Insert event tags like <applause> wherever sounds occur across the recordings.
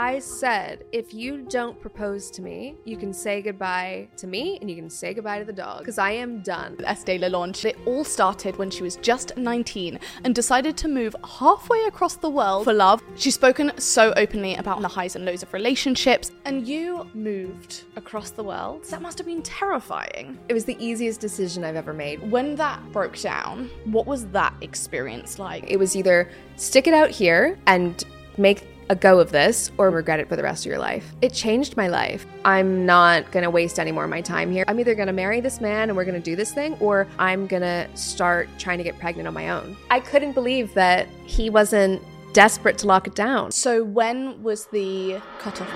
I said, if you don't propose to me, you can say goodbye to me and you can say goodbye to the dog because I am done. Estée Lalonde. It all started when she was just 19 and decided to move halfway across the world for love. She's spoken so openly about the highs and lows of relationships, and you moved across the world. That must have been terrifying. It was the easiest decision I've ever made. When that broke down, what was that experience like? It was either stick it out here and make a go of this or regret it for the rest of your life. It changed my life. I'm not gonna waste any more of my time here. I'm either gonna marry this man and we're gonna do this thing, or I'm gonna start trying to get pregnant on my own. I couldn't believe that he wasn't desperate to lock it down. So, when was the cutoff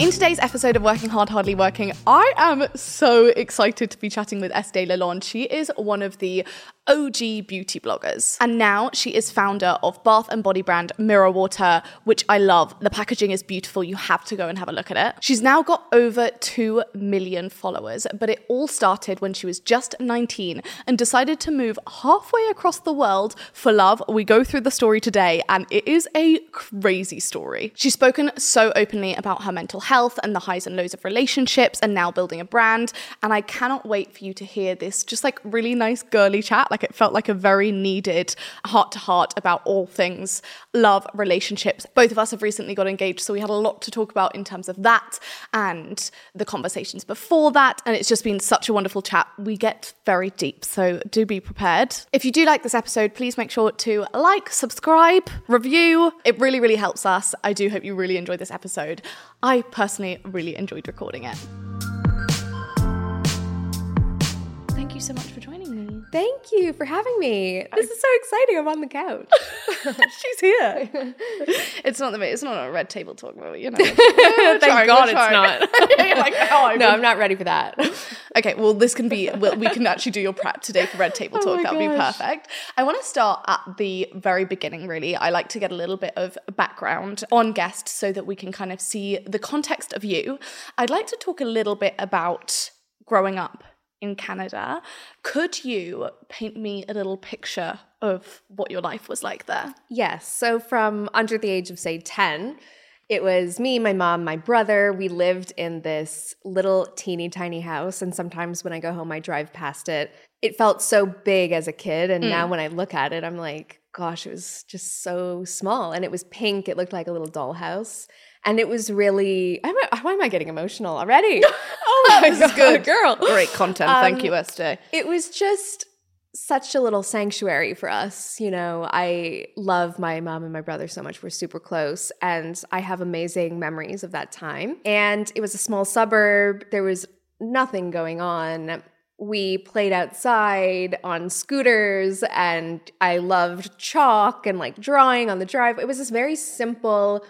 In today's episode of Working Hard, Hardly Working, I am so excited to be chatting with Estée Lalonde. She is one of the OG beauty bloggers. And now she is founder of bath and body brand Mirror Water, which I love. The packaging is beautiful. You have to go and have a look at it. She's now got over 2 million followers, but it all started when she was just 19 and decided to move halfway across the world for love. We go through the story today, and it is a crazy story. She's spoken so openly about her mental health and the highs and lows of relationships and now building a brand. And I cannot wait for you to hear this just like really nice girly chat. Like it felt like a very needed heart to heart about all things love, relationships. Both of us have recently got engaged, so we had a lot to talk about in terms of that and the conversations before that. And it's just been such a wonderful chat. We get very deep, so do be prepared. If you do like this episode, please make sure to like, subscribe, review. It really, really helps us. I do hope you really enjoyed this episode. I personally really enjoyed recording it. Thank you so much for. Thank you for having me. This is so exciting. I'm on the couch. <laughs> She's here. <laughs> it's not the it's not a red table talk, really. You know. <laughs> Thank Trying, God it's not. Like, oh, no, I'm not ready for that. Okay, well, this can be, well, we can actually do your prep today for Red Table Oh Talk. my That would be perfect. I want to start at the very beginning, really. I like to get a little bit of background on guests so that we can kind of see the context of you. I'd like to talk a little bit about growing up in Canada. Could you paint me a little picture of what your life was like there? Yes. So from under the age of say 10, it was me, my mom, my brother. We lived in this little teeny tiny house and sometimes when I go home I drive past it. It felt so big as a kid and now mm. when I look at it I'm like gosh, it was just so small and it was pink. It looked like a little dollhouse. And it was really I'm, why am I getting emotional already? <laughs> <laughs> oh my This is good. girl. Great content. Thank Um, you, Esther. It was just such a little sanctuary for us. You know, I love my mom and my brother so much. We're super close, and I have amazing memories of that time. And it was a small suburb, there was nothing going on. We played outside on scooters, and I loved chalk and like drawing on the drive. It was this very simple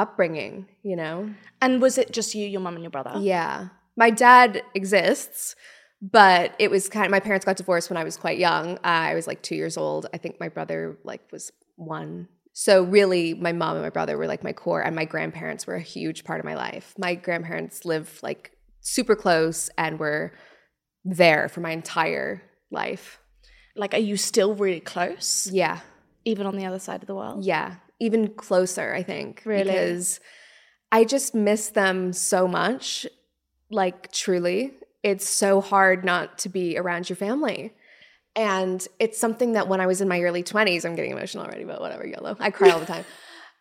upbringing, you know? And was it just you, your mum, and your brother? Yeah. My dad exists, but it was kind of my parents got divorced when I was quite young. Uh, I was like 2 years old. I think my brother like was 1. So really my mom and my brother were like my core and my grandparents were a huge part of my life. My grandparents live like super close and were there for my entire life. Like, are you still really close, Yeah. even on the other side of the world? Yeah, even closer, I think. Really? Because I just miss them so much. Like, truly, it's so hard not to be around your family. And it's something that when I was in my early 20s, I'm getting emotional already, but whatever, YOLO. I cry all the time. <laughs>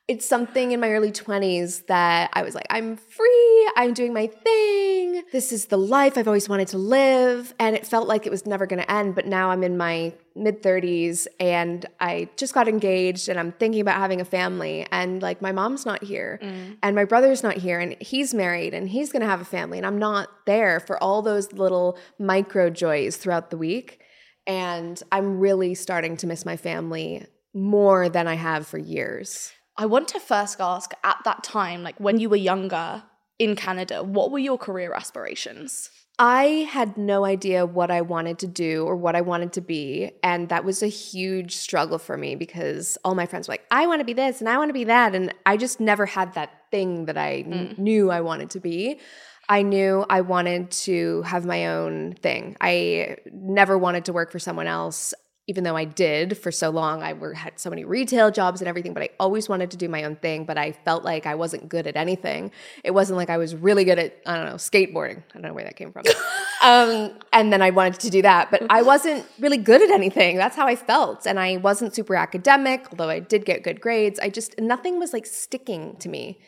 it's something in my early 20s that I was like, I'm free, I'm doing my thing. this is the life I've always wanted to live. And it felt like it was never going to end. But now I'm in my mid 30s and I just got engaged and I'm thinking about having a family. And like my mom's not here mm. and my brother's not here and he's married and he's going to have a family. And I'm not there for all those little micro joys throughout the week. And I'm really starting to miss my family more than I have for years. I want to first ask at that time, like when you were younger in Canada, what were your career aspirations? I had no idea what I wanted to do or what I wanted to be. And that was a huge struggle for me because all my friends were like, I want to be this and I want to be that. And I just never had that thing that I kn- mm. knew I wanted to be. I knew I wanted to have my own thing. I never wanted to work for someone else, even though I did for so long. I were, had so many retail jobs and everything, but I always wanted to do my own thing. But I felt like I wasn't good at anything. It wasn't like I was really good at, I don't know, skateboarding. I don't know where that came from. <laughs> um, and then I wanted to do that, but I wasn't really good at anything. That's how I felt. And I wasn't super academic, although I did get good grades. I just, nothing was like sticking to me.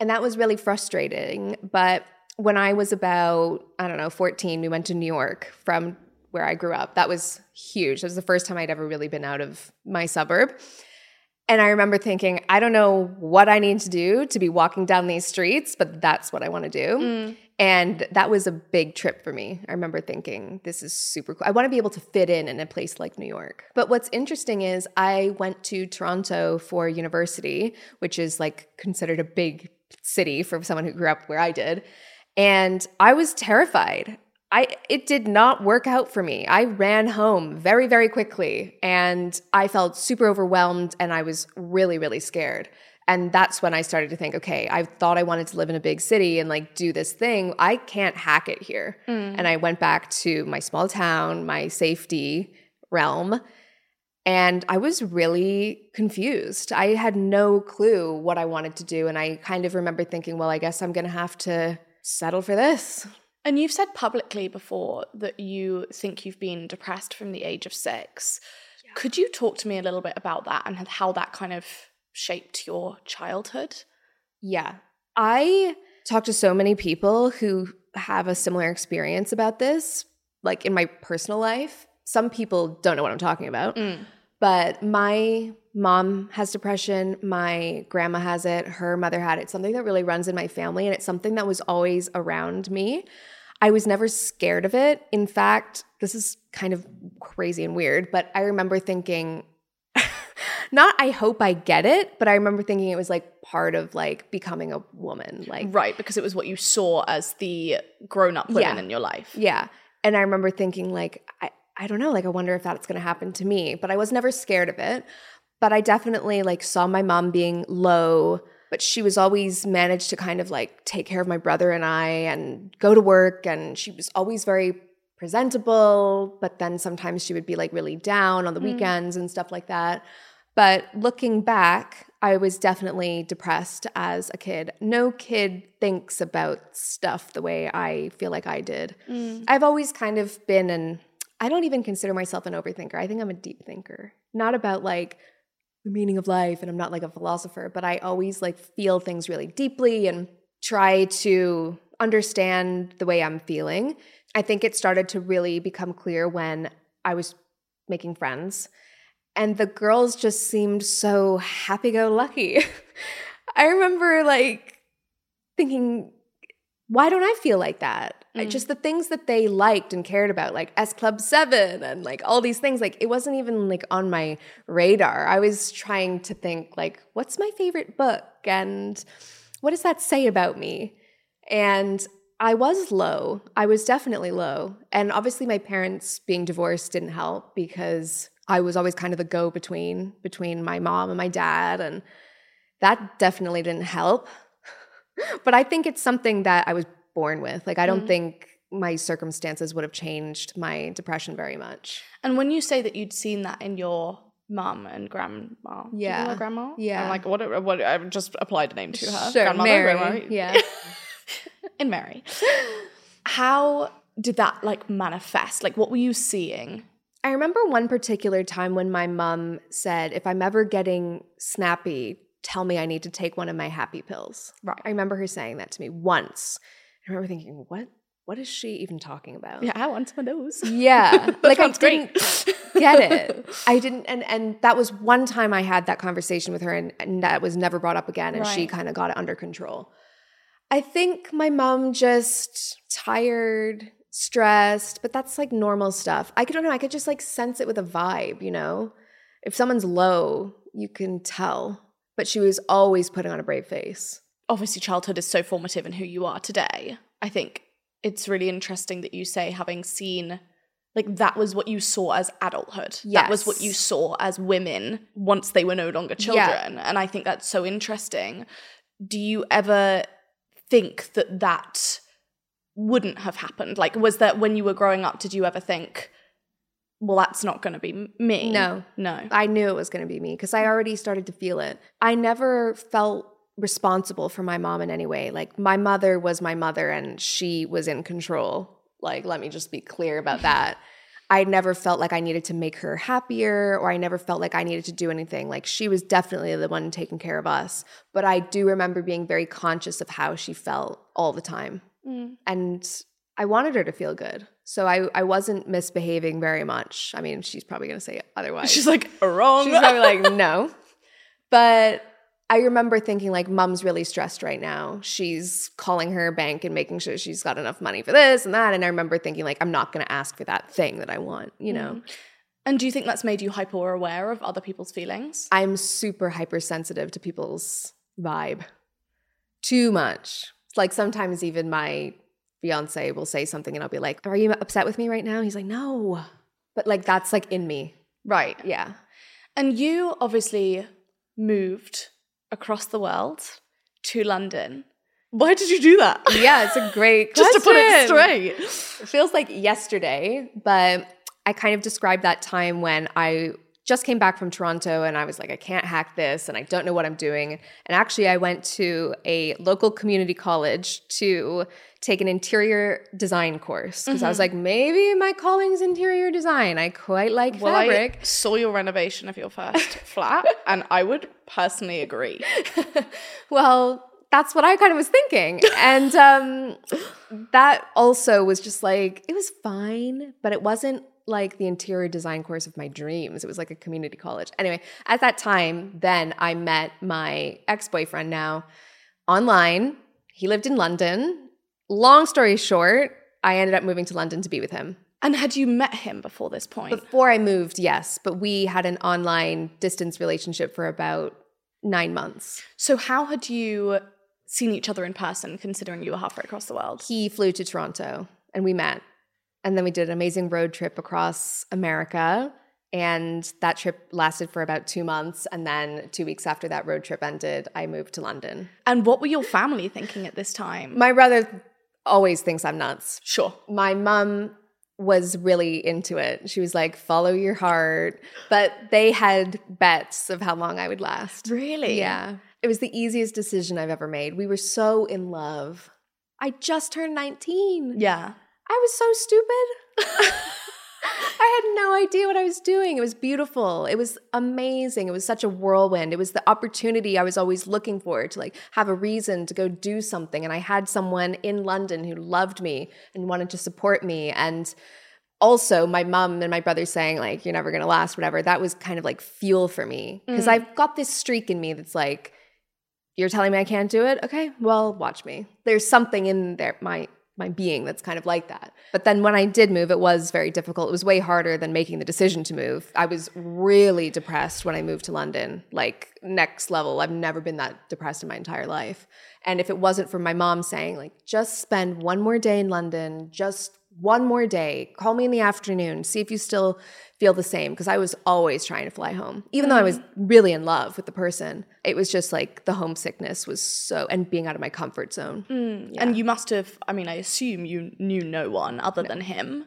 And that was really frustrating. But when I was about, I don't know, 14, we went to New York from where I grew up. That was huge. That was the first time I'd ever really been out of my suburb. And I remember thinking, I don't know what I need to do to be walking down these streets, but that's what I want to do. Mm. And that was a big trip for me. I remember thinking, this is super cool. I want to be able to fit in in a place like New York. But what's interesting is I went to Toronto for university, which is like considered a big city for someone who grew up where I did. And I was terrified. I it did not work out for me. I ran home very very quickly and I felt super overwhelmed and I was really really scared. And that's when I started to think, okay, I thought I wanted to live in a big city and like do this thing. I can't hack it here. Mm. And I went back to my small town, my safety realm, and I was really confused. I had no clue what I wanted to do. And I kind of remember thinking, well, I guess I'm going to have to settle for this. And you've said publicly before that you think you've been depressed from the age of six. Could you talk to me a little bit about that and how that kind of shaped your childhood? Yeah. I talk to so many people who have a similar experience about this, like in my personal life. Some people don't know what I'm talking about, mm. but my mom has depression. My grandma has it. Her mother had it. It's something that really runs in my family, and it's something that was always around me. I was never scared of it. In fact, this is kind of crazy and weird, but I remember thinking, <laughs> not I hope I get it, but I remember thinking it was like part of like becoming a woman. Like, Right, because it was what you saw as the grown up women Yeah. in your life. yeah. And I remember thinking, like, I, I don't know, like, I wonder if that's gonna happen to me. But I was never scared of it. But I definitely like saw my mom being low, but she was always managed to kind of like take care of my brother and I and go to work. And she was always very presentable, but then sometimes she would be like really down on the mm. weekends and stuff like that. But looking back, I was definitely depressed as a kid. No kid thinks about stuff the way I feel like I did. Mm. I've always kind of been an, I don't even consider myself an overthinker. I think I'm a deep thinker. Not about like the meaning of life, and I'm not like a philosopher, but I always like feel things really deeply and try to understand the way I'm feeling. I think it started to really become clear when I was making friends and the girls just seemed so happy go lucky. <laughs> I remember like thinking, why don't I feel like that? I- mm. just the things that they liked and cared about, like S Club 7 and like all these things, like it wasn't even like on my radar. I was trying to think, like, what's my favorite book? And what does that say about me? And I was low. I was definitely low. And obviously my parents being divorced didn't help because I was always kind of the go between between my mom and my dad and that definitely didn't help. <laughs> but I think it's something that I was born with. Like I don't mm. think my circumstances would have changed my depression very much. And when you say that you'd seen that in your mum and grandma, do you call Yeah. grandma, Yeah. I'm like what? What? I just applied a name to her. Sure, grandmother, Mary. grandma. Yeah. <laughs> in Mary. How did that like manifest? Like, what were you seeing? I remember one particular time when my mom said, if I'm ever getting snappy, tell me I need to take one of my happy pills. Right. I remember her saying that to me once. I remember thinking, what? what is she even talking about? Yeah, I want some of those. Yeah. <laughs> like I didn't get it. <laughs> I didn't and and that was one time I had that conversation with her and, and that was never brought up again and she kind of got it under control. I think my mom just tired, stressed, but that's like normal stuff. I could don't know, I could just like sense it with a vibe, you know? If someone's low, you can tell. But she was always putting on a brave face. Obviously, childhood is so formative in who you are today. I think it's really interesting that you say having seen like that was what you saw as adulthood. That was what you saw as women once they were no longer Yeah. children. And I think that's so interesting. Do you ever think that that wouldn't have happened? Like, was that when you were growing up, did you ever think, well, that's not going to be me? No. No. I knew it was going to be me because I already started to feel it. I never felt responsible for my mom in any way. Like my mother was my mother and she was in control. Like let me just be clear about that. I never felt like I needed to make her happier or I never felt like I needed to do anything. Like she was definitely the one taking care of us. But I do remember being very conscious of how she felt all the time. Mm. And I wanted her to feel good. So I, I wasn't misbehaving very much. I mean, she's probably going to say otherwise. She's like, wrong. She's probably like, <laughs> no. But I remember thinking, like, mom's really stressed right now. She's calling her bank and making sure she's got enough money for this and that. And I remember thinking, like, I'm not going to ask for that thing that I want, you know? Mm-hmm. and do you think that's made you hyper aware of other people's feelings? I'm super hypersensitive to people's vibe. Too much. Like, sometimes even my fiance will say something and I'll be like, Are you upset with me right now? He's like, No. But, like, that's like in me. Right. Yeah. And you obviously moved across the world to London. Why did you do that? Yeah, it's a great <laughs> Just to put it straight. It feels like yesterday, but I kind of described that time when I just came back from Toronto and I was like, I can't hack this and I don't know what I'm doing. And actually, I went to a local community college to take an interior design course because I was like, maybe my calling's interior design. I quite like Well, fabric. I saw your renovation of your first <laughs> flat, and I would personally agree. <laughs> Well, that's what I kind of was thinking. And um, that also was just like, it was fine, but it wasn't like the interior design course of my dreams. It was like a community college. Anyway, at that time, then I met my ex boyfriend now online. He lived in London. Long story short, I ended up moving to London to be with him. And had you met him before this point? Before I moved, yes, but we had an online distance relationship for about nine months. so, how had you seen each other in person, considering you were halfway across the world? he flew to Toronto and we met. And then we did an amazing road trip across America. And that trip lasted for about two months. And then two weeks after that road trip ended, I moved to London. And what were your family thinking at this time? My brother always thinks I'm nuts. sure. My mom was really into it. She was like, follow your heart. But they had bets of how long I would last. Really? Yeah. It was the easiest decision I've ever made. We were so in love. I just turned 19. Yeah. I was so stupid. <laughs> I had no idea what I was doing. It was beautiful. It was amazing. It was such a whirlwind. It was the opportunity I was always looking for to like have a reason to go do something. And I had someone in London who loved me and wanted to support me. And also my mom and my brother saying like you're never going to last whatever. That was kind of like fuel for me mm. because I've got this streak in me that's like you're telling me I can't do it? Okay, well, watch me. There's something in there, my my being that's kind of like that. But then when I did move, it was very difficult. It was way harder than making the decision to move. I was really depressed when I moved to London, like next level. I've never been that depressed in my entire life. And if it wasn't for my mom saying, like, just spend one more day in London, just one more day, call me in the afternoon, see if you still feel the same. Because I was always trying to fly home, even though I was mm-hmm. really in love with the person. It was just like the homesickness was so, and being out of my comfort zone. Mm, and you must have, I mean, I assume you knew no one other than him.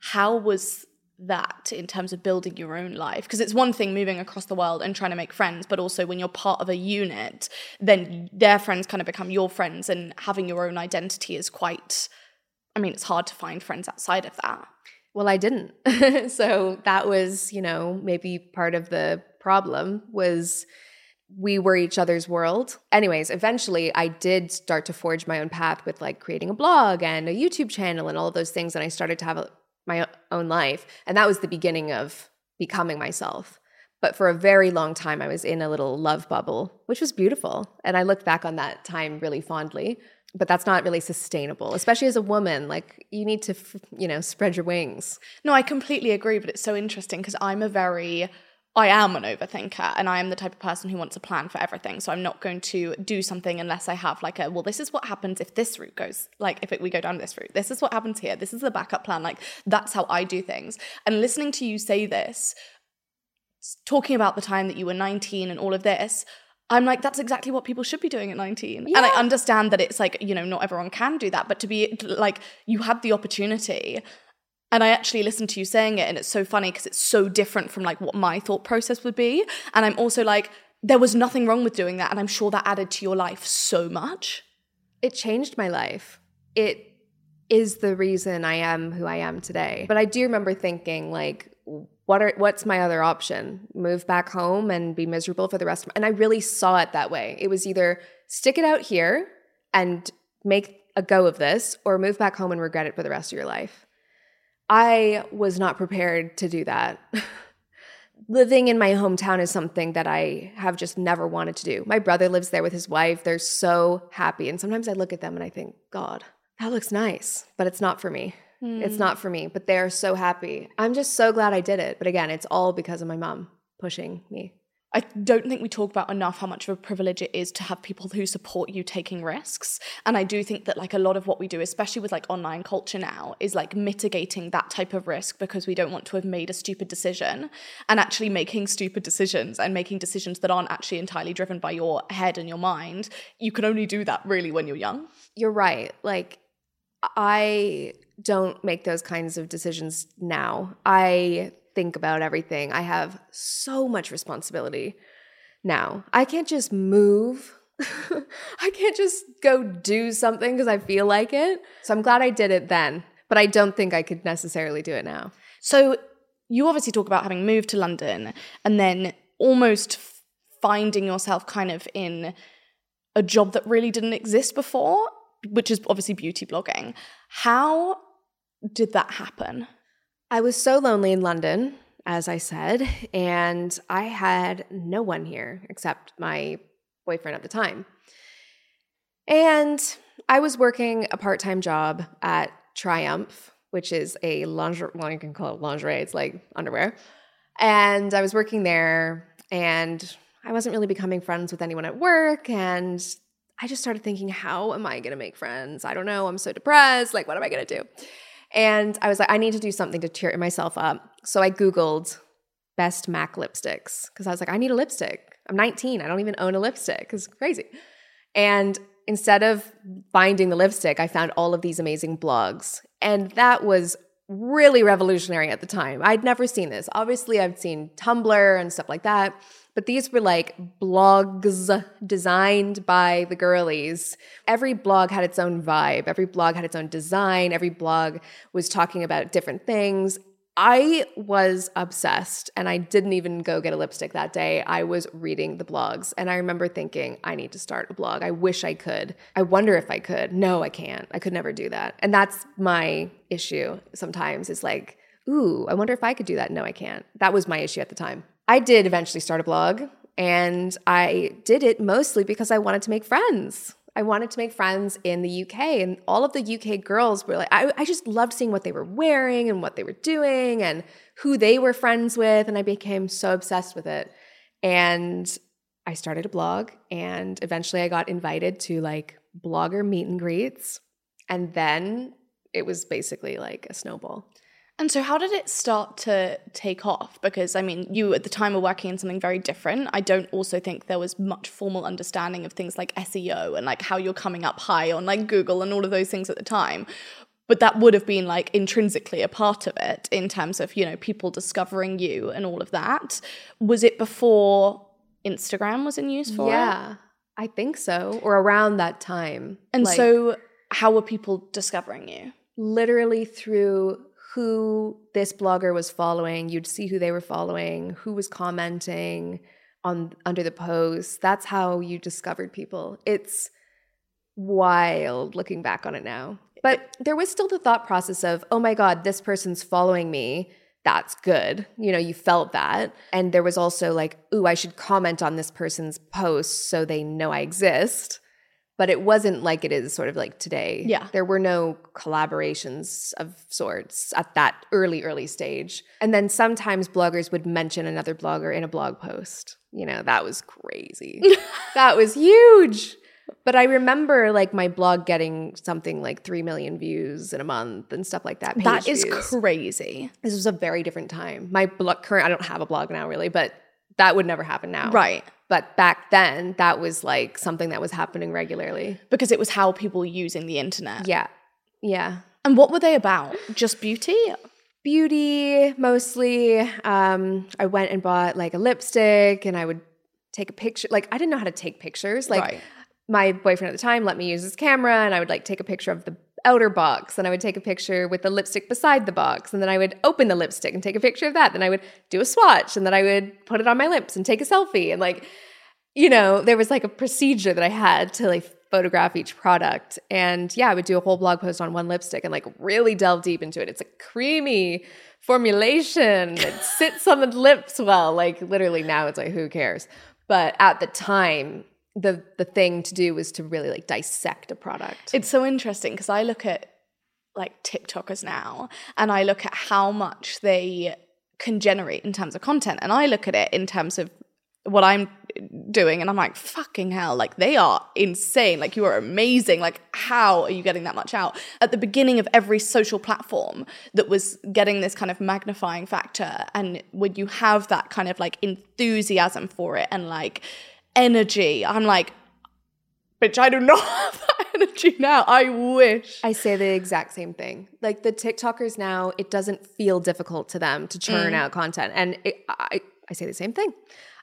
How was that in terms of building your own life? Because it's one thing moving across the world and trying to make friends, but also when you're part of a unit, then their friends kind of become your friends, and having your own identity is quite, I mean, it's hard to find friends outside of that. Well, I didn't. <laughs> so that was, you know, maybe part of the problem was we were each other's world. Anyways, eventually I did start to forge my own path with like creating a blog and a YouTube channel and all those things. And I started to have a, my own life. And that was the beginning of becoming myself. But for a very long time, I was in a little love bubble, which was beautiful. And I look back on that time really fondly. But that's not really sustainable, especially as a woman. Like, you need to, you know, spread your wings. No, I completely agree. But it's so interesting because I'm a very I am an overthinker and I am the type of person who wants a plan for everything. So I'm not going to do something unless I have like a, well, this is what happens if this route goes, like if it, we go down this route. This is what happens here. This is the backup plan. Like that's how I do things. And listening to you say this, talking about the time that you were 19 and all of this, I'm like, that's exactly what people should be doing at 19. Yeah. And I understand that it's like, you know, not everyone can do that, but to be like, you had the opportunity and I actually listened to you saying it, and it's so funny because it's so different from like what my thought process would be. And I'm also like, there was nothing wrong with doing that. And I'm sure that added to your life so much. It changed my life. It is the reason I am who I am today. But I do remember thinking, like, what are what's my other option? Move back home and be miserable for the rest of my and I really saw it that way. It was either stick it out here and make a go of this or move back home and regret it for the rest of your life. I was not prepared to do that. <laughs> Living in my hometown is something that I have just never wanted to do. My brother lives there with his wife. They're so happy. And sometimes I look at them and I think, God, that looks nice, but it's not for me. Mm. It's not for me, but they're so happy. I'm just so glad I did it. But again, it's all because of my mom pushing me. I don't think we talk about enough how much of a privilege it is to have people who support you taking risks. And I do think that like a lot of what we do, especially with like online culture now, is like mitigating that type of risk because we don't want to have made a stupid decision and actually making stupid decisions and making decisions that aren't actually entirely driven by your head and your mind. You can only do that really when you're young. You're right. Like I don't make those kinds of decisions now. I think about everything. I have so much responsibility now. I can't just move. <laughs> I can't just go do something because I feel like it. So I'm glad I did it then, but I don't think I could necessarily do it now. So you obviously talk about having moved to London and then almost finding yourself kind of in a job that really didn't exist before, which is obviously beauty blogging. How did that happen? I was so lonely in London, as I said, and I had no one here except my boyfriend at the time. And I was working a part time job at Triumph, which is a lingerie, well, you can call it lingerie, it's like underwear. And I was working there, and I wasn't really becoming friends with anyone at work. And I just started thinking, how am I gonna make friends? I don't know. I'm so depressed. Like, what am I gonna do? And I was like, I need to do something to cheer myself up. So I Googled best MAC lipsticks because I was like, I need a lipstick. I'm 19. I don't even own a lipstick. It's crazy. And instead of finding the lipstick, I found all of these amazing blogs. And that was really revolutionary at the time. I'd never seen this. Obviously, I've seen Tumblr and stuff like that. But these were like blogs designed by the girlies. Every blog had its own vibe, every blog had its own design, every blog was talking about different things. I was obsessed and I didn't even go get a lipstick that day. I was reading the blogs and I remember thinking, I need to start a blog. I wish I could. I wonder if I could. No, I can't. I could never do that. And that's my issue sometimes is like, ooh, I wonder if I could do that. No, I can't. That was my issue at the time. I did eventually start a blog, and I did it mostly because I wanted to make friends. I wanted to make friends in the UK, and all of the UK girls were like, I, I just loved seeing what they were wearing and what they were doing and who they were friends with. And I became so obsessed with it. And I started a blog, and eventually I got invited to like blogger meet and greets. And then it was basically like a snowball. And so, how did it start to take off? Because, I mean, you at the time were working in something very different. I don't also think there was much formal understanding of things like SEO and like how you're coming up high on like Google and all of those things at the time. But that would have been like intrinsically a part of it in terms of, you know, people discovering you and all of that. Was it before Instagram was in use for yeah, it? I think so, or around that time. And like, so, how were people discovering you? Literally through who this blogger was following. You'd see who they were following, who was commenting. on under the post. That's how you discovered people. It's wild looking back on it now. But there was still the thought process of, oh my God, this person's following me. That's good. You know, you felt that. And there was also like, ooh, I should comment on this person's post so they know I exist. But it wasn't like it is sort of like today. Yeah. There were no collaborations of sorts at that early, early stage. And then sometimes bloggers would mention another blogger in a blog post. You know, that was crazy. <laughs> that was huge. But I remember like my blog getting something like 3 million views in a month and stuff like that. That is views. crazy. This was a very different time. My blog current I don't have a blog now really, but that would never happen now. Right. But back then that was like something that was happening regularly. Because it was how people were using the internet. Yeah. Yeah. And what were they about? Just beauty? Beauty mostly. Um I went and bought like a lipstick and I would take a picture like I didn't know how to take pictures. Like Right. my boyfriend at the time let me use his camera and I would like take a picture of the outer box and I would take a picture with the lipstick beside the box and then I would open the lipstick and take a picture of that. Then I would do a swatch and then I would put it on my lips and take a selfie and like you know there was like a procedure that I had to like photograph each product and yeah I would do a whole blog post on one lipstick and like really delve deep into it. It's a creamy formulation it <laughs> sits on the lips well like literally now it's like who cares? But at the time the the thing to do was to really like dissect a product. It's so interesting because I look at like TikTokers now and I look at how much they can generate in terms of content. And I look at it in terms of what I'm doing and I'm like, fucking hell, like they are insane. Like you are amazing. Like, how are you getting that much out? At the beginning of every social platform that was getting this kind of magnifying factor, and when you have that kind of like enthusiasm for it and like energy, I'm like, bitch, I do not <laughs> have that energy now. I wish. I say the exact same thing. Like the TikTokers now, it doesn't feel difficult to them to churn mm. out content, and it, I I say the same thing.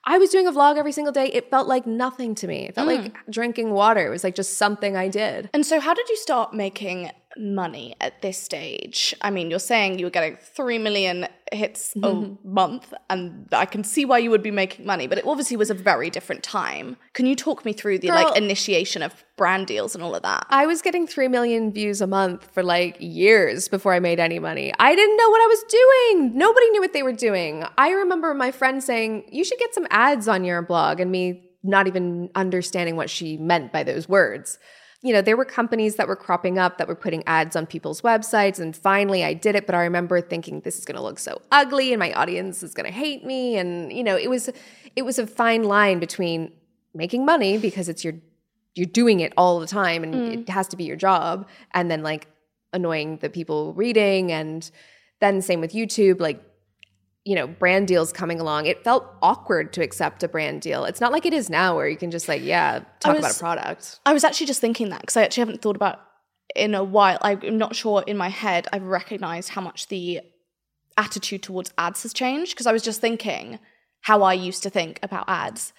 I was doing a vlog every single day. It felt like nothing to me. It felt mm. like drinking water. It was like just something I did. And so, how did you start making money at this stage? I mean, you're saying you were getting 3 million hits a mm-hmm. month, and I can see why you would be making money, but it obviously was a very different time. Can you talk me through the Girl- like initiation of brand deals and all of that? I was getting 3 million views a month for like years before I made any money. I didn't know what I was doing. Nobody knew what they were doing. I remember my friend saying, You should get some ads on your blog, and me not even understanding what she meant by those words. You know, there were companies that were cropping up that were putting ads on people's websites, and finally I did it. But I remember thinking, This is gonna look so ugly, and my audience is gonna hate me. And, you know, it was it was a fine line between making money because it's your you're doing it all the time and mm. it has to be your job and then like annoying the people reading and then same with youtube like you know brand deals coming along it felt awkward to accept a brand deal it's not like it is now where you can just like yeah talk about a product I was actually just thinking that because I actually haven't thought about in a while. I'm not sure in my head I've recognized how much the attitude towards ads has changed because I was just thinking how I used to think about ads.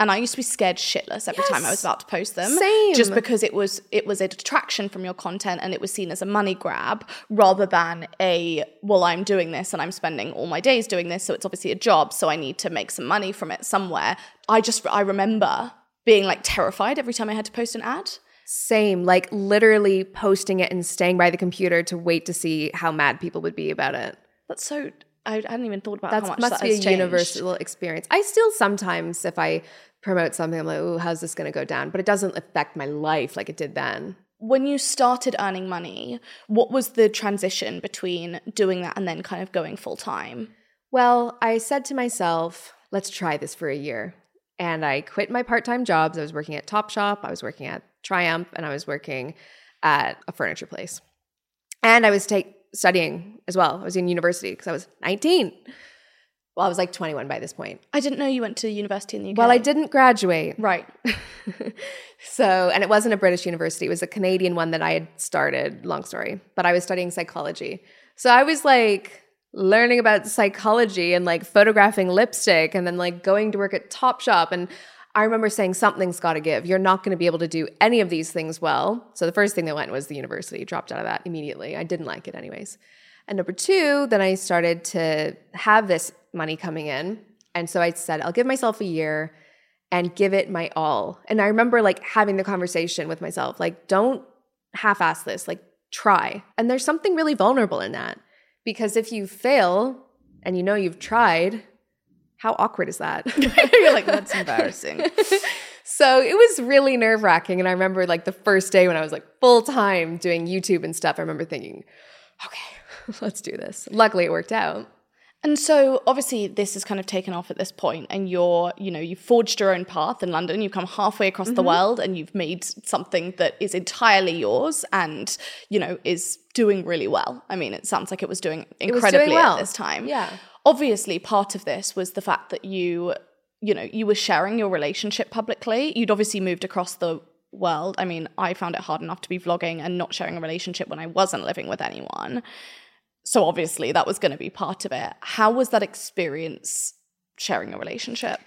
And I used to be scared shitless every time I was about to post them. Same. Just because it was it was a detraction from your content and it was seen as a money grab rather than a well, I'm doing this and I'm spending all my days doing this, so it's obviously a job, so I need to make some money from it somewhere. I just I remember being like terrified every time I had to post an ad. same like literally posting it and staying by the computer to wait to see how mad people would be about it That's so I, hadn't even thought about that how much must that be has a changed. universal experience i still sometimes if i promote something i'm like oh how's this going to go down but it doesn't affect my life like it did then When you started earning money, what was the transition between doing that and then kind of going full time? Well, I said to myself, let's try this for a year. And I quit my part time jobs. I was working at Topshop, I was working at Triumph, and I was working at a furniture place. And I was take, studying as well. I was in university because I was 19. Well, I was like 21 by this point. I didn't know you went to university in the UK. Well, I didn't graduate. Right. <laughs> So, and it wasn't a British university, it was a Canadian one that I had started, long story, but I was studying psychology. So I was like learning about psychology and like photographing lipstick and then like going to work at Topshop. And I remember saying, something's got to give. You're not going to be able to do any of these things well. So the first thing that went was the university, dropped out of that immediately. I didn't like it anyways. And number two, then I started to have this money coming in. And so I said, I'll give myself a year and give it my all. And I remember like having the conversation with myself, like, don't half ass this, like, try. And there's something really vulnerable in that because if you fail and you know you've tried, how awkward is that? <laughs> You're like, that's <laughs> embarrassing. so it was really nerve wracking. And I remember like the first day when I was like full time doing YouTube and stuff, I remember thinking, okay, <laughs> let's do this. Luckily, it worked out. And so obviously this is kind of taken off at this point and you're, you know, you've forged your own path in London, you've come halfway across mm-hmm. the world and you've made something that is entirely yours and, you know, is doing really well. I mean, it sounds like it was doing incredibly was doing well. at this time. Yeah. Obviously part of this was the fact that you, you know, you were sharing your relationship publicly. You'd obviously moved across the world. I mean, I found it hard enough to be vlogging and not sharing a relationship when I wasn't living with anyone. So obviously that was going to be part of it. How was that experience sharing a relationship?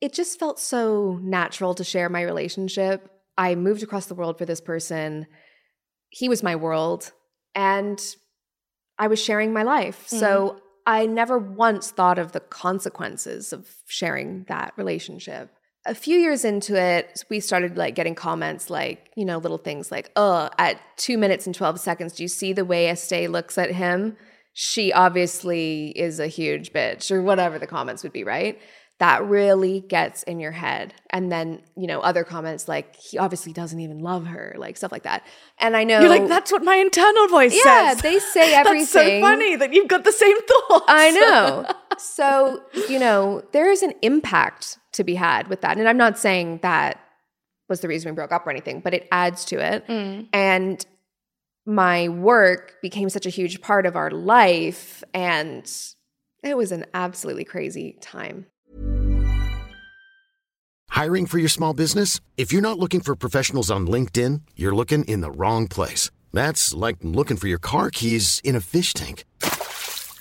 It just felt so natural to share my relationship. I moved across the world for this person. He was my world and I was sharing my life. Mm. So I never once thought of the consequences of sharing that relationship. A few years into it, we started like getting comments like, you know, little things like, oh, at two minutes and 12 seconds, do you see the way Estée looks at him? she obviously is a huge bitch or whatever the comments would be, right? That really gets in your head. And then, you know, other comments like, he obviously doesn't even love her, like stuff like that. And I know. You're like, that's what my internal voice yeah, says. Yeah, they <laughs> say everything. that's so funny that you've got the same <laughs> thoughts. I know. <laughs> so, you know, there is an impact to be had with that. And I'm not saying that was the reason we broke up or anything, but it adds to it. Mm. And my work became such a huge part of our life. And it was an absolutely crazy time. Hiring for your small business? If you're not looking for professionals on LinkedIn, you're looking in the wrong place. That's like looking for your car keys in a fish tank.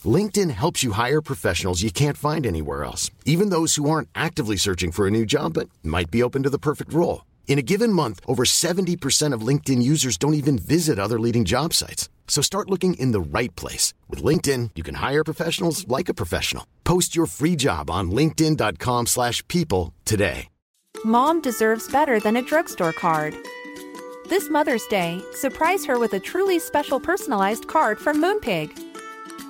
LinkedIn helps you hire professionals you can't find anywhere else, even those who aren't actively searching for a new job but might be open to the perfect role. In a given month, over 70% of LinkedIn users don't even visit other leading job sites. So start looking in the right place. With LinkedIn, you can hire professionals like a professional. Post your free job on linkedin.com slash people today. Mom deserves better than a drugstore card. This Mother's Day, surprise her with a truly special personalized card from Moonpig.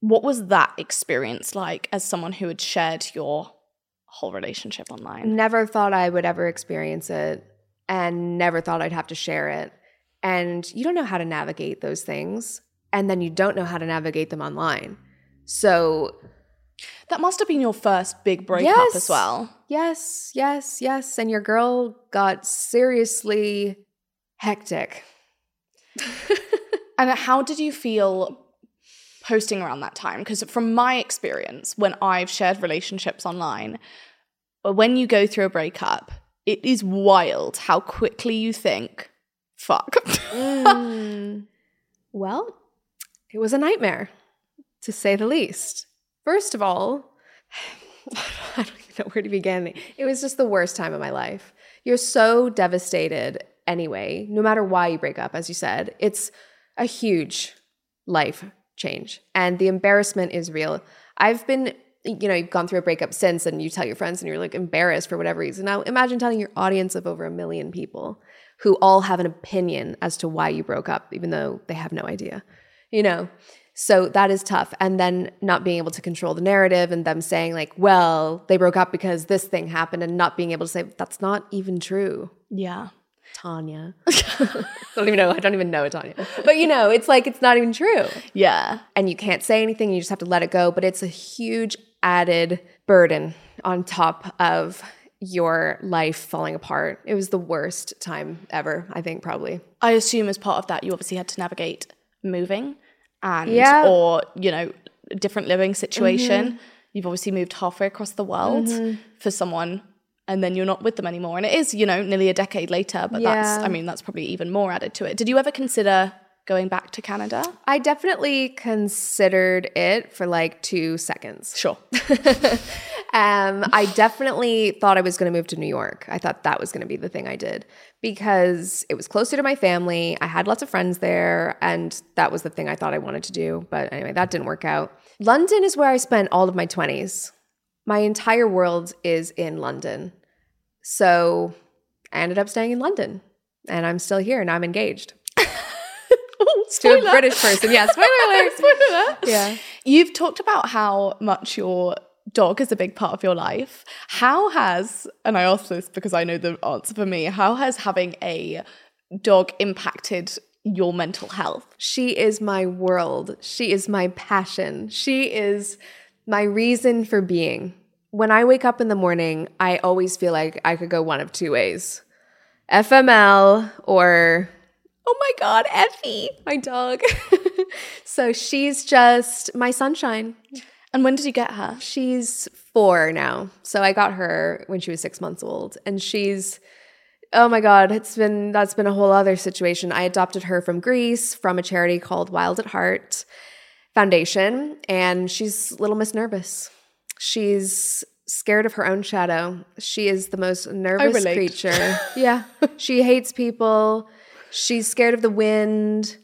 what was that experience like as someone who had shared your whole relationship online? Never thought I would ever experience it and never thought I'd have to share it. And you don't know how to navigate those things. And then you don't know how to navigate them online. So that must have been your first big breakup yes, as well. Yes, yes, yes. And your girl got seriously hectic. <laughs> and how did you feel posting around that time? Because from my experience, when I've shared relationships online, when you go through a breakup, it is wild how quickly you think, fuck. mm. <laughs> Well, it was a nightmare, to say the least. First of all, <sighs> I don't even know where to begin. It was just the worst time of my life. You're so devastated anyway, no matter why you break up, as you said. It's a huge life change, and the embarrassment is real. I've been you know, you've gone through a breakup since and you tell your friends and you're like embarrassed for whatever reason. Now imagine telling your audience of over a million people who all have an opinion as to why you broke up, even though they have no idea, you know? So that is tough. And then not being able to control the narrative and them saying, like, well, they broke up because this thing happened and not being able to say, that's not even true. Yeah. Tanya. <laughs> I don't even know. I don't even know Tanya. But you know, it's like it's not even true. Yeah. And you can't say anything. You just have to let it go. But it's a huge added burden on top of your life falling apart. It was the worst time ever, I think, probably. I assume as part of that, you obviously had to navigate moving and, yeah. or, you know, different living situation. Mm-hmm. You've obviously moved halfway across the world mm-hmm. for someone and then you're not with them anymore. And it is, you know, nearly a decade later, but that's, I mean, that's probably even more added to it. Did you ever consider going back to Canada? I definitely considered it for like two seconds. Sure. <laughs> Um, I definitely thought I was going to move to New York. I thought that was going to be the thing I did because it was closer to my family. I had lots of friends there, and that was the thing I thought I wanted to do. But anyway, that didn't work out. London is where I spent all of my 20s. My entire world is in London. So I ended up staying in London, and I'm still here and I'm engaged <laughs> Oh, to a British person. Yeah, spoiler <laughs> alert. Spoiler alert. Yeah. You've talked about how much your dog is a big part of your life. How has, and I ask this because I know the answer for me, how has having a dog impacted your mental health? She is my world. She is my passion. She is my reason for being. When I wake up in the morning, I always feel like I could go one of two ways FML or, oh my God, Effie, my dog. <laughs> so she's just my sunshine. And when did you get her? She's four now. So I got her when she was six months old. And she's, oh my God, it's been, that's been a whole other situation. I adopted her from Greece from a charity called Wild at Heart Foundation. And she's Little Miss Nervous. She's scared of her own shadow. She is the most nervous creature. <laughs> yeah. She hates people. She's scared of the wind.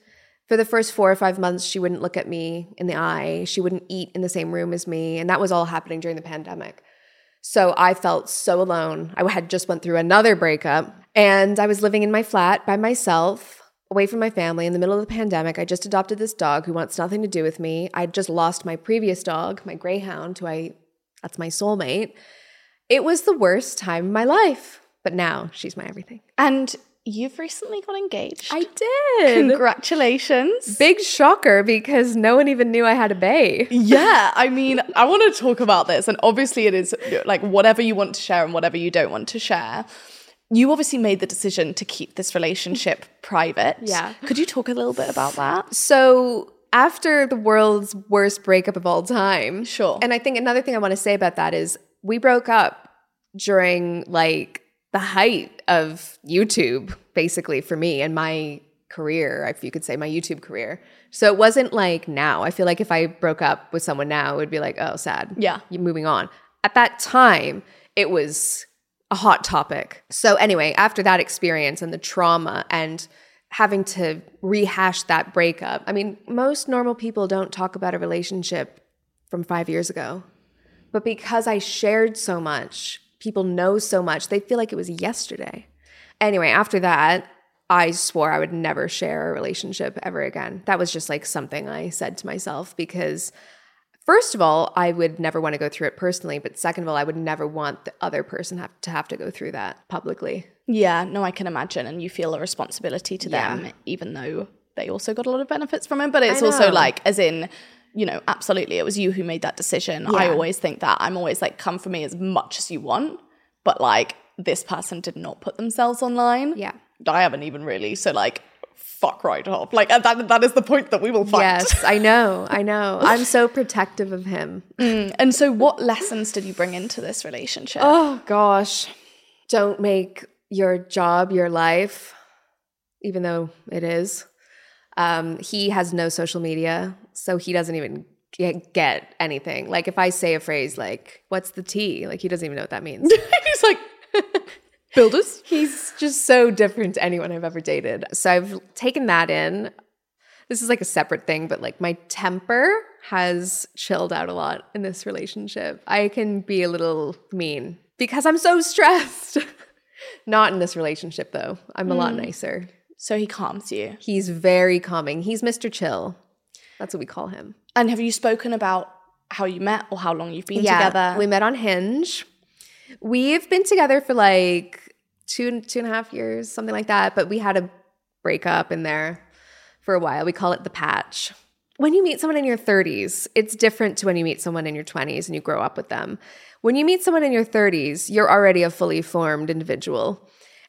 For the first four or five months, she wouldn't look at me in the eye. She wouldn't eat in the same room as me. And that was all happening during the pandemic. So I felt so alone. I had just went through another breakup and I was living in my flat by myself, away from my family in the middle of the pandemic. I just adopted this dog who wants nothing to do with me. I'd just lost my previous dog, my greyhound, who I that's my soulmate. It was the worst time of my life. But now she's my everything. And you've recently got engaged. I did. Congratulations. Big shocker because no one even knew I had a bay. Yeah, <laughs> I mean, I want to talk about this, and obviously, it is like whatever you want to share and whatever you don't want to share. You obviously made the decision to keep this relationship private. Yeah. Could you talk a little bit about that? So after the world's worst breakup of all time, Sure. And I think another thing I want to say about that is we broke up during like the height of YouTube, basically for me and my career, if you could say my YouTube career. So it wasn't like now. I feel like if I broke up with someone now, it would be like, oh, sad. Yeah. You're moving on. At that time, it was a hot topic. So anyway, after that experience and the trauma and having to rehash that breakup, I mean, most normal people don't talk about a relationship from five years ago. But because I shared so much, people know so much, they feel like it was yesterday. Anyway, after that, I swore I would never share a relationship ever again. That was just like something I said to myself because First of all, I would never want to go through it personally, but second of all, I would never want the other person have to have to go through that publicly. Yeah, no, I can imagine. And you feel a responsibility to them, even though they also got a lot of benefits from it. But it's also like, as in, you know, absolutely, it was you who made that decision. I always think that. I'm always like, come for me as much as you want. But like, this person did not put themselves online. Yeah. I haven't even really. So, like, fuck right off. Like, that, that is the point that we will fight. Yes, I know, I know. <laughs> I'm so protective of him. Mm, and so, what lessons did you bring into this relationship? Oh gosh. Don't make your job your life, even though it is. Um, he has no social media, so he doesn't even get, get anything. Like if I say a phrase like, what's the T? Like he doesn't even know what that means. <laughs> <laughs> He's like, <laughs> builders. He's just so different to anyone I've ever dated. So I've taken that in. This is like a separate thing, but like my temper has chilled out a lot in this relationship. I can be a little mean because I'm so stressed. Not in this relationship though. I'm a lot mm. nicer. So, he calms you. He's very calming. He's Mr. Chill. That's what we call him. And have you spoken about how you met or how long you've been together? We met on Hinge. We've been together for like two two and a half years, something like that. But we had a breakup in there for a while. We call it the patch. When you meet someone in your 30s, it's different to when you meet someone in your 20s and you grow up with them. When you meet someone in your 30s, you're already a fully formed individual.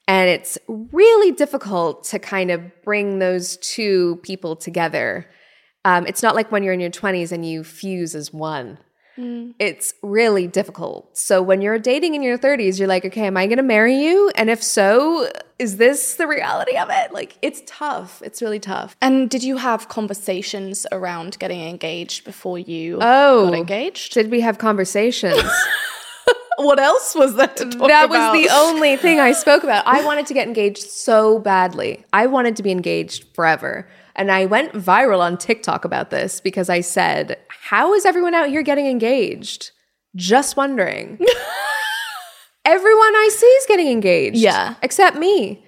And it's really difficult to kind of bring those two people together. Um, it's not like when you're in your 20s and you fuse as one. Mm. It's really difficult. So when you're dating in your 30s, you're like, okay, am I going to marry you? And if so, is this the reality of it? Like, it's tough. It's really tough. And did you have conversations around getting engaged before you Oh. got engaged? Did we have conversations? <laughs> What else was that to talk about? that about? was the only thing I spoke about. I wanted to get engaged so badly. I wanted to be engaged forever. And I went viral on TikTok about this because I said, How is everyone out here getting engaged? Just wondering. <laughs> everyone I see is getting engaged. Yeah. Except me.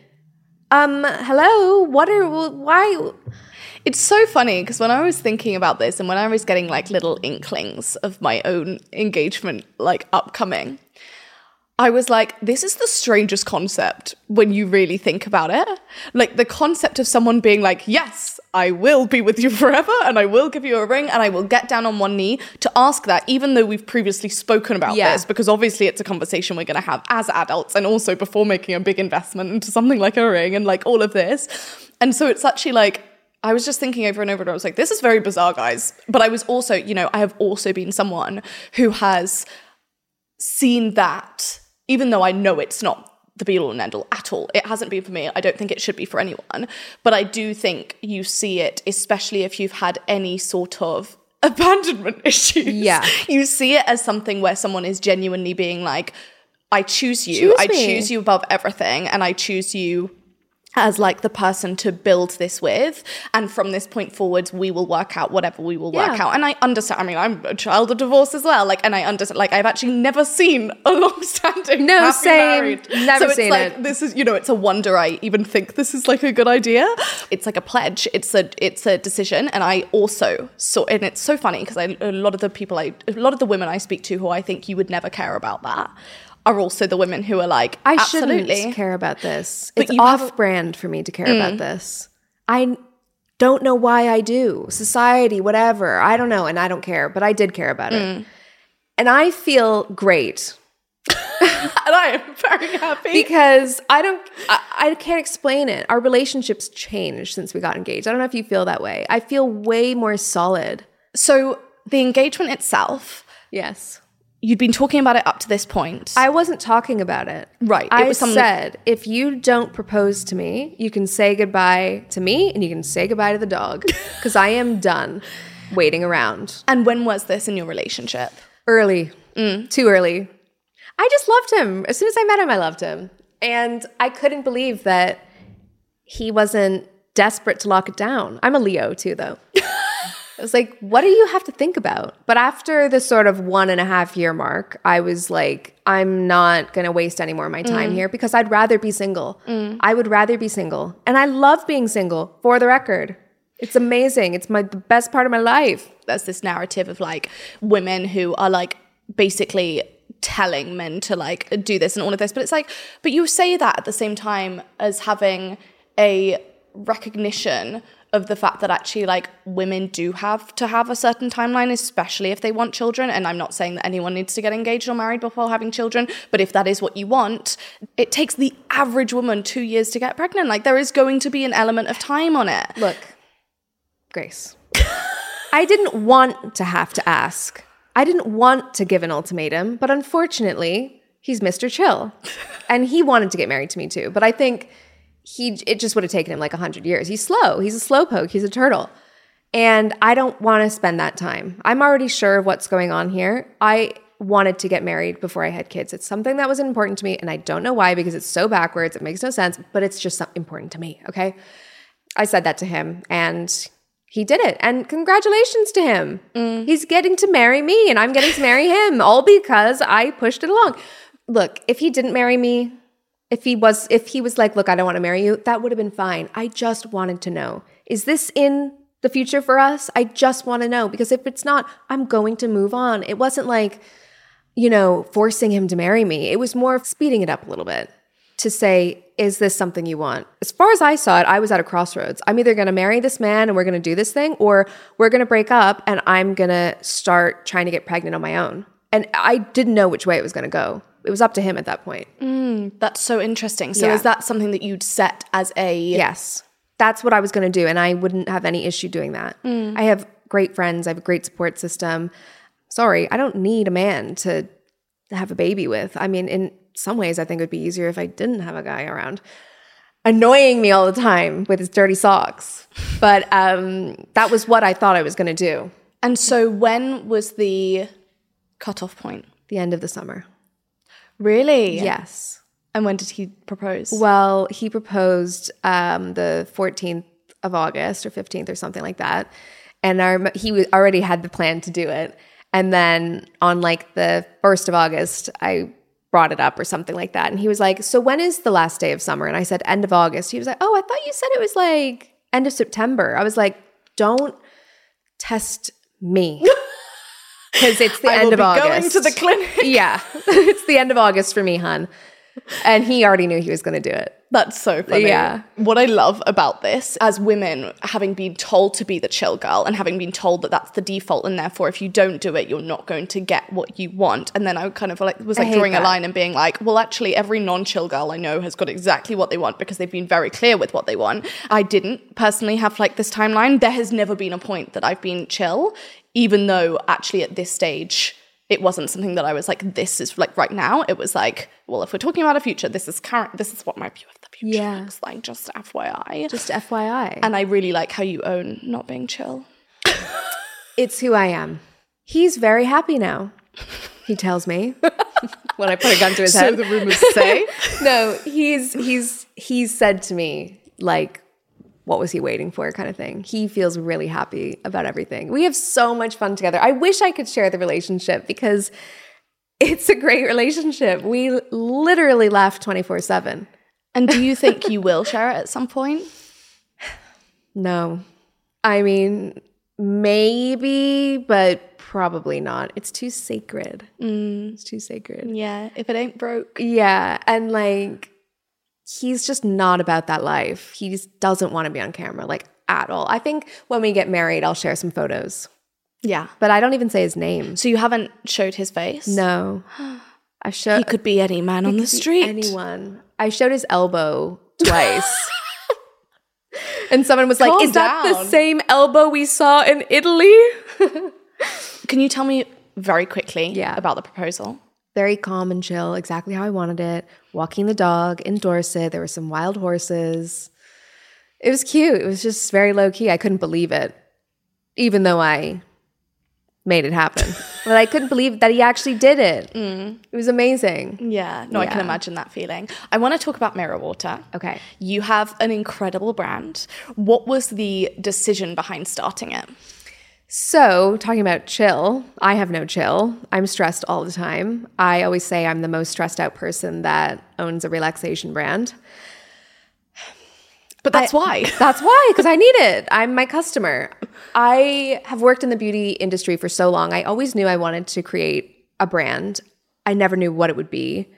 Um, hello? What are, why? It's so funny because when I was thinking about this and when I was getting like little inklings of my own engagement like upcoming, I was like, this is the strangest concept when you really think about it. Like the concept of someone being like, yes, I will be with you <laughs> forever and I will give you a ring and I will get down on one knee to ask that, even though we've previously spoken about Yeah. this, because obviously it's a conversation we're going to have as adults and also before making a big investment into something like a ring and like all of this. And so it's actually like, I was just thinking over and over and I was like, this is very bizarre, guys. But I was also, you know, I have also been someone who has seen that, even though I know it's not the be all and end all at all. It hasn't been for me. I don't think it should be for anyone. But I do think you see it, especially if you've had any sort of <laughs> abandonment issues. Yeah. You see it as something where someone is genuinely being like, I choose you. Choose I choose you above everything. And I choose you as like the person to build this with and from this point forwards we will work out whatever we will work Yeah. out and i understand i mean i'm a child of divorce as well like and i understand like i've actually never seen a long-standing No, same. married. Never so it's seen like it. this is you know it's a wonder i even think this is like a good idea it's like a pledge it's a it's a decision and i also saw and it's so funny because a lot of the people i a lot of the women i speak to who i think you would never care about that are also the women who are like I absolutely shouldn't care about this. But it's Mm. off brand for me to care about this. I don't know why I do. Society, whatever. I don't know. And I don't care, but I did care about Mm. it. And I feel great <laughs> and i am very happy because I don't, I, I can't explain it. Our relationships changed since we got engaged. I don't know if you feel that way. I feel way more solid. So the engagement itself, Yes. You'd been talking about it up to this point. I wasn't talking about it. Right, I said, if you don't propose to me, you can say goodbye to me and you can say goodbye to the dog <laughs> because I am done waiting around. and when was this in your relationship? Early, Mm. too early. I just loved him. As soon as I met him, I loved him. And I couldn't believe that he wasn't desperate to lock it down. I'm a Leo too, though. I was like, what do you have to think about? But after the sort of one and a half year mark, I was like, I'm not going to waste any more of my time mm. here because I'd rather be single. Mm. I would rather be single. And I love being single, for the record. It's amazing. It's my the best part of my life. There's this narrative of like women who are like basically telling men to like do this and all of this, but it's like, but you say that at the same time as having a recognition of the fact that actually like women do have to have a certain timeline especially if they want children and I'm not saying that anyone needs to get engaged or married before having children but if that is what you want it takes the average woman 2 years to get pregnant like there is going to be an element of time on it Look, Grace, I didn't want to have to ask. I didn't want to give an ultimatum, but unfortunately, he's Mr. Chill. And he wanted to get married to me too. But I think he it just would have taken him like 100 years. He's slow. He's a slowpoke. He's a turtle. And I don't want to spend that time. I'm already sure of what's going on here. I wanted to get married before I had kids. It's something that was important to me, and I don't know why because it's so backwards. It makes no sense, but it's just important to me. Okay. I said that to him, and he did it. And congratulations to him. Mm. He's getting to marry me, and I'm getting to marry him, all because I pushed it along. Look, if he didn't marry me, if he was if he was like, "Look, I don't want to marry you," that would have been fine. I just wanted to know. Is this in the future for us? I just want to know because if it's not, I'm going to move on. It wasn't like, you know, forcing him to marry me. It was more of speeding it up a little bit to say, is this something you want? As far as I saw it, I was at a crossroads. I'm either going to marry this man and we're going to do this thing, or we're going to break up and I'm going to start trying to get pregnant on my own. And I didn't know which way it was going to go. It was up to him at that point. That's so interesting. So Yeah. is that something that you'd set as a Yes. That's what I was going to do. And I wouldn't have any issue doing that. I have great friends, I have a great support system. sorry, I don't need a man to have a baby with. I mean, in some ways, I think it would be easier if I didn't have a guy around annoying me all the time with his dirty socks. But um, that was what I thought I was going to do. And so when was the cutoff point? The end of the summer. Really? Yes. And when did he propose? Well, he proposed um, the 14th of August or 15th or something like that. And our, he already had the plan to do it. And then on like the 1st of August, I brought it up or something like that. And he was like, So when is the last day of summer? And I said, End of August. He was like, Oh, I thought you said it was like end of September. I was like, Don't test me. <laughs> Because it's the I end will of be August. going to the clinic. <laughs> yeah. <laughs> it's the end of August for me, hun. And he already knew he was going to do it. That's so funny. Yeah. What I love about this, as women, having been told to be the chill girl and having been told that that's the default, and therefore if you don't do it, you're not going to get what you want. And then I kind of like was like drawing a line and being like, well, actually, every non-chill girl I know has got exactly what they want because they've been very clear with what they want. I didn't personally have like this timeline. There has never been a point that I've been chill, even though actually at this stage it wasn't something that I was like, this is like right now. It was like, well, if we're talking about a future, this is current, this is what my view of the future Yeah. looks like, just FYI. Just FYI. and I really like how you own not being chill. <laughs> it's who I am. He's very happy now, he tells me <laughs> when I put a gun to his head. the rumors say. <laughs> no, he's he's he's said to me like what was he waiting for kind of thing. He feels really happy about everything. We have so much fun together. I wish I could share the relationship because it's a great relationship. We literally laugh 24/7. and do you think you will share it at some point? No. I mean, maybe, but probably not. It's too sacred. Mm. It's too sacred. Yeah, if it ain't broke. Yeah. And like, he's just not about that life. He just doesn't want to be on camera, like at all. I think when we get married, I'll share some photos, Yeah. but I don't even say his name. So you haven't showed his face? No. <gasps> I showed He could be any man on the street. Anyone. I showed his elbow <laughs> twice. and someone was like, Calm Is that the same elbow we saw in Italy? <laughs> Can you tell me very quickly Yeah. about the proposal? Very calm and chill, exactly how I wanted it. Walking the dog in Dorset, there were some wild horses. It was cute. It was just very low key. I couldn't believe it, even though I made it happen. <laughs> but I couldn't believe that he actually did it. Mm. It was amazing. Yeah, no, I can imagine that feeling. I want to talk about Mirror Water. Okay. You have an incredible brand. What was the decision behind starting it? So, talking about chill, I have no chill. I'm stressed all the time. I always say I'm the most stressed out person that owns a relaxation brand. But that's why. <laughs> That's why, because I need it. I'm my customer. I have worked in the beauty industry for so long. I always knew I wanted to create a brand. I never knew what it would be.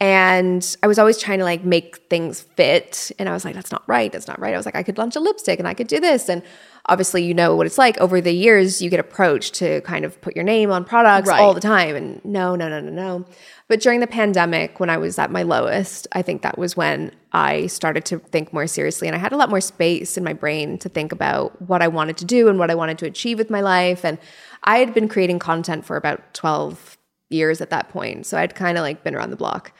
And I was always trying to like make things fit. And I was like, that's not right. That's not right. I was like, I could launch a lipstick and I could do this. And obviously, you know what it's like. Over the years, you get approached to kind of put your name on products Right. all the time. And no, no, no, no, no. But during the pandemic, when I was at my lowest, I think that was when I started to think more seriously. And I had a lot more space in my brain to think about what I wanted to do and what I wanted to achieve with my life. And I had been creating content for about 12 years at that point. So I'd kind of like been around the block.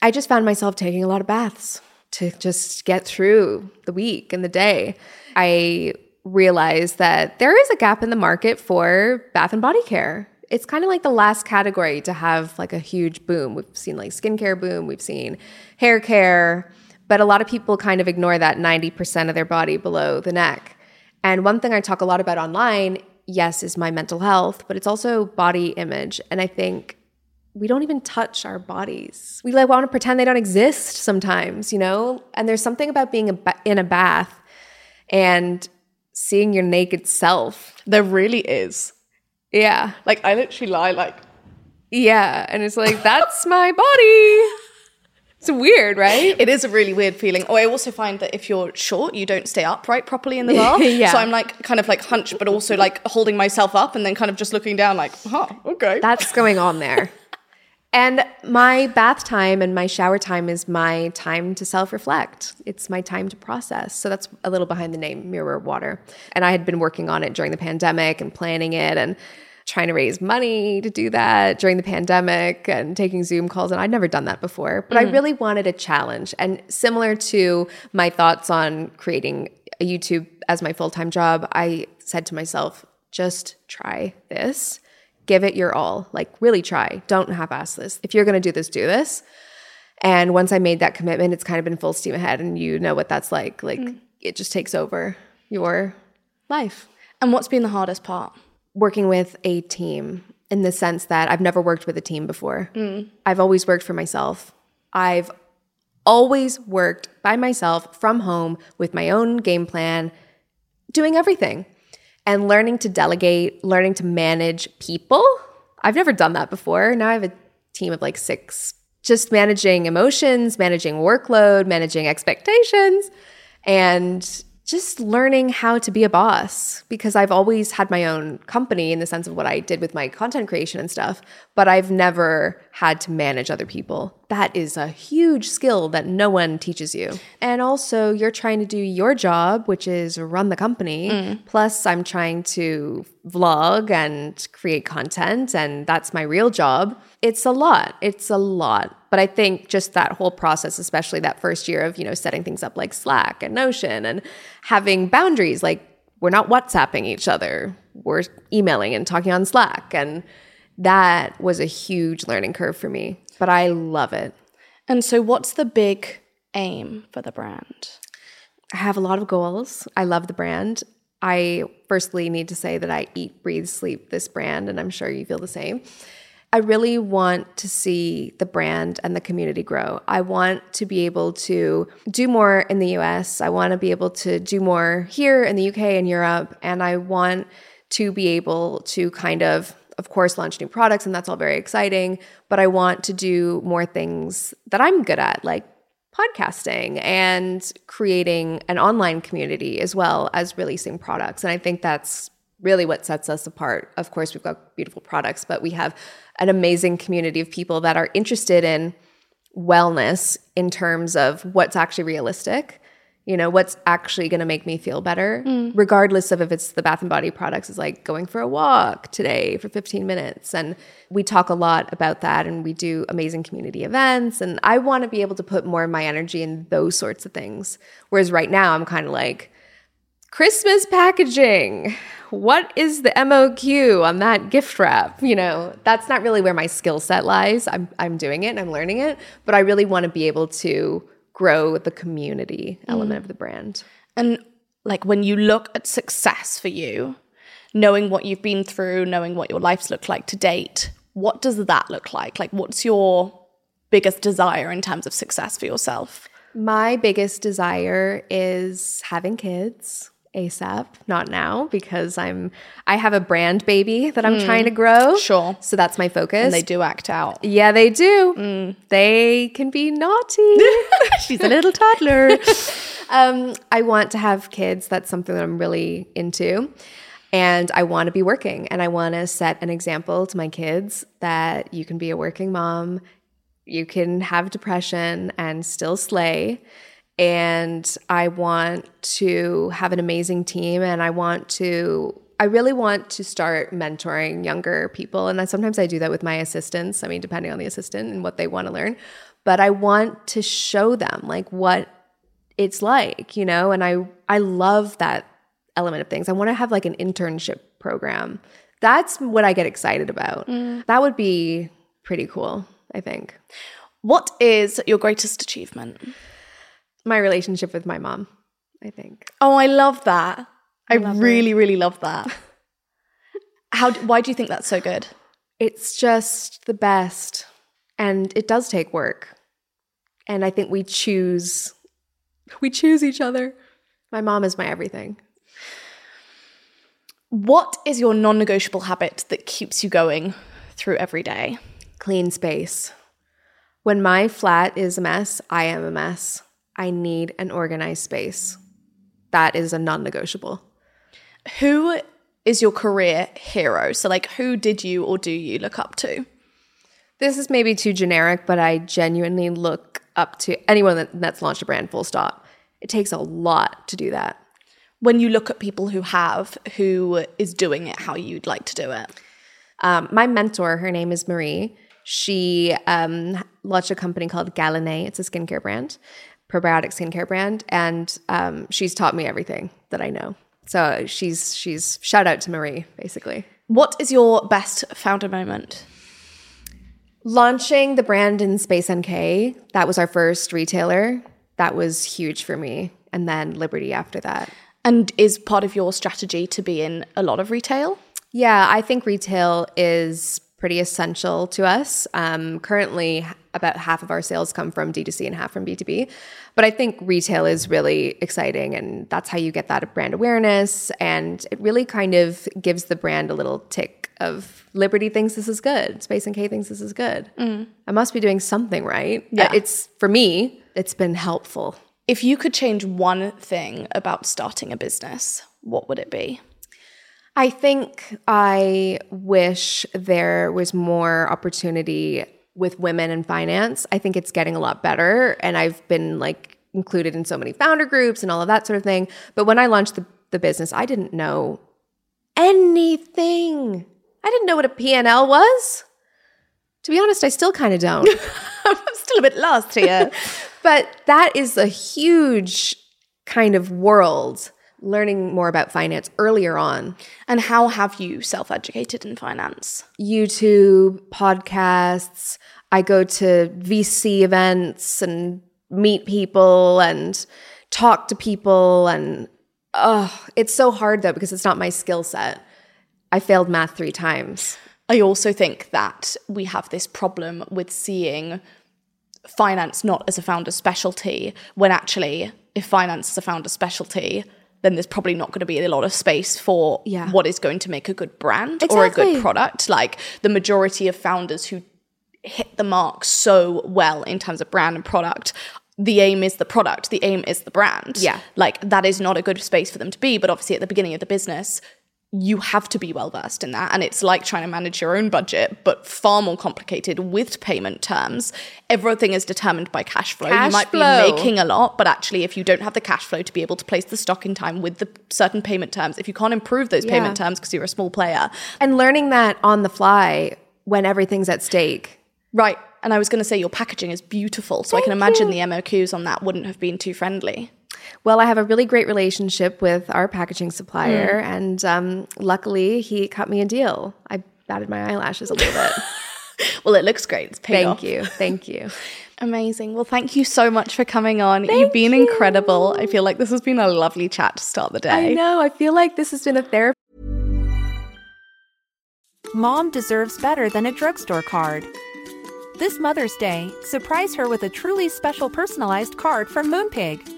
I just found myself taking a lot of baths to just get through the week and the day. I realized that there is a gap in the market for bath and body care. It's kind of like the last category to have like a huge boom. We've seen like skincare boom, we've seen hair care, but a lot of people kind of ignore that 90% of their body below the neck. And one thing I talk a lot about online, yes, is my mental health, but it's also body image. And I think we don't even touch our bodies. We like want to pretend they don't exist sometimes, you know? And there's something about being a ba- in a bath and seeing your naked self. There really is. Yeah. Like, I literally lie, like, Yeah. And it's like, that's my body. It's weird, right? It is a really weird feeling. Oh, I also find that if you're short, you don't stay upright properly in the <laughs> bath. Yeah. So I'm like kind of like hunched, but also like holding myself up and then kind of just looking down, like, huh, okay. That's going on there. And my bath time and my shower time is my time to self reflect. It's my time to process. So that's a little behind the name Mirror Water. And I had been working on it during the pandemic and planning it. And trying to raise money to do that during the pandemic and taking Zoom calls. And I'd never done that before, but I mm-hmm. really wanted a challenge. And similar to my thoughts on creating a YouTube as my full time job, I said to myself, just try this, give it your all. Like, really try. Don't half ass this. If you're going to do this, do this. And once I made that commitment, it's kind of been full steam ahead. And you know what that's like. Like, mm. it just takes over your life. And what's been the hardest part? Working with a team in the sense that I've never worked with a team before. Mm. I've always worked for myself. I've always worked by myself from home with my own game plan, doing everything and learning to delegate, learning to manage people. I've never done that before. Now I have a team of like six, just managing emotions, managing workload, managing expectations, and just learning how to be a boss because I've always had my own company in the sense of what I did with my content creation and stuff, but I've never had to manage other people. That is a huge skill that no one teaches you. And also, you're trying to do your job, which is run the company. Mm. Plus, I'm trying to vlog and create content, and that's my real job. It's a lot. It's a lot. But I think just that whole process, especially that first year of, you know, setting things up like Slack and Notion and having boundaries, like we're not WhatsApping each other, we're emailing and talking on Slack. And that was a huge learning curve for me, but I love it. And so, what's the big aim for the brand? I have a lot of goals. I love the brand. I firstly need to say that I eat, breathe, sleep this brand, and I'm sure you feel the same. I really want to see the brand and the community grow. I want to be able to do more in the US. I want to be able to do more here in the UK and Europe. And I want to be able to kind of, of course, launch new products, and that's all very exciting. But I want to do more things that I'm good at, like podcasting and creating an online community as well as releasing products. And I think that's really what sets us apart. Of course, we've got beautiful products, but we have an amazing community of people that are interested in wellness in terms of what's actually realistic. You know, what's actually going to make me feel better, mm. regardless of if it's the Bath and Body products, is like going for a walk today for 15 minutes. And we talk a lot about that and we do amazing community events. And I want to be able to put more of my energy in those sorts of things. Whereas right now, I'm kind of like, Christmas packaging. What is the MOQ on that gift wrap? You know, that's not really where my skill set lies. I'm I'm doing it and I'm learning it, but I really want to be able to grow the community mm. element of the brand. And like when you look at success for you, knowing what you've been through, knowing what your life's looked like to date, what does that look like? Like, what's your biggest desire in terms of success for yourself? My biggest desire is having kids ASAP, not now because I'm I have a brand baby that I'm trying to grow. Sure. So that's my focus. And they do act out. Yeah, they do. They can be naughty. <laughs> She's a little toddler. um, I want to have kids. That's something that I'm really into. And I want to be working and I want to set an example to my kids that you can be a working mom, you can have depression and still slay. And I want to have an amazing team and I want to I really want to start mentoring younger people. And I, sometimes I do that with my assistants. I mean, depending on the assistant and what they want to learn. But I want to show them like what it's like, you know, and I I love that element of things. I want to have like an internship program. That's what I get excited about. Mm. That would be pretty cool, I think. what is your greatest achievement? My relationship with my mom, I think. Oh, I love that. I, really, really love that. <laughs> How? Why do you think that's so good? It's just the best. And it does take work. And I think we choose we choose each other. My mom is my everything. What is your non-negotiable habit that keeps you going through every day? Clean space. When my flat is a mess, I am a mess. I need an organized space. That is a non-negotiable. Who is your career hero? So, like, who did you or do you look up to? This is maybe too generic, but I genuinely look up to anyone that, that's launched a brand full stop. It takes a lot to do that. When you look at people who have, who is doing it how you'd like to do it? Um, my mentor, her name is Marie. She um, launched a company called Gallinée. It's a skincare brand, probiotic skincare brand, and um, she's taught me everything that I know. So she's she's shout out to Marie, basically. What is your best founder moment? Launching the brand in Space NK, that was our first retailer. That was huge for me. And then Liberty after that. And is part of your strategy to be in a lot of retail? Yeah, I think retail is pretty essential to us. Um, currently, about half of our sales come from D2C and half from B2B. But I think retail is really exciting, and that's how you get that brand awareness. And it really kind of gives the brand a little tick of Liberty thinks this is good, Space NK thinks this is good. Mm. I must be doing something right. Yeah. It's for me, it's been helpful. If you could change one thing about starting a business, what would it be? I think I wish there was more opportunity with women in finance. I think it's getting a lot better. And I've been like included in so many founder groups and all of that sort of thing. But when I launched the, the business, I didn't know anything. I didn't know what a P&L was. To be honest, I still kind of don't. <laughs> I'm still a bit lost here. <laughs> but that is a huge kind of world learning more about finance earlier on. And how have you self educated in finance? YouTube, podcasts. I go to VC events and meet people and talk to people. And oh, it's so hard though because it's not my skill set. I failed math three times. I also think that we have this problem with seeing finance not as a founder specialty when actually, if finance is a founder specialty, then there's probably not going to be a lot of space for Yeah. what is going to make a good brand or a good product. Like the majority of founders who hit the mark so well in terms of brand and product. The aim is the product, the aim is the brand. Yeah. Like that is not a good space for them to be. But obviously, at the beginning of the business, you have to be well versed in that. And it's like trying to manage your own budget, but far more complicated with payment terms. Everything is determined by cash flow. Cash you might flow. be making a lot, but actually, if you don't have the cash flow to be able to place the stock in time with the certain payment terms, if you can't improve those payment terms because you're a small player, And learning that on the fly when everything's at stake. right. And I was going to say your packaging is beautiful, so I can imagine the MOQs on that wouldn't have been too friendly. Well, I have a really great relationship with our packaging supplier, and um, luckily he cut me a deal. I batted my eyelashes a little bit. <laughs> Well, it looks great. It's paid thank off. you, thank you. Amazing. Well, thank you so much for coming on. You've been incredible. I feel like this has been a lovely chat to start the day. I know. I feel like this has been a therapy. Mom deserves better than a drugstore card. This Mother's Day, surprise her with a truly special personalized card from Moonpig.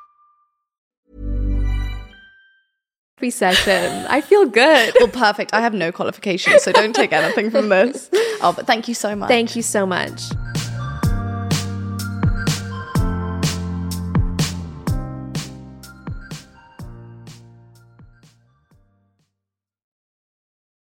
session. I feel good. Well, perfect. I have no qualifications, so don't take anything from this. Oh, but thank you so much. Thank you so much.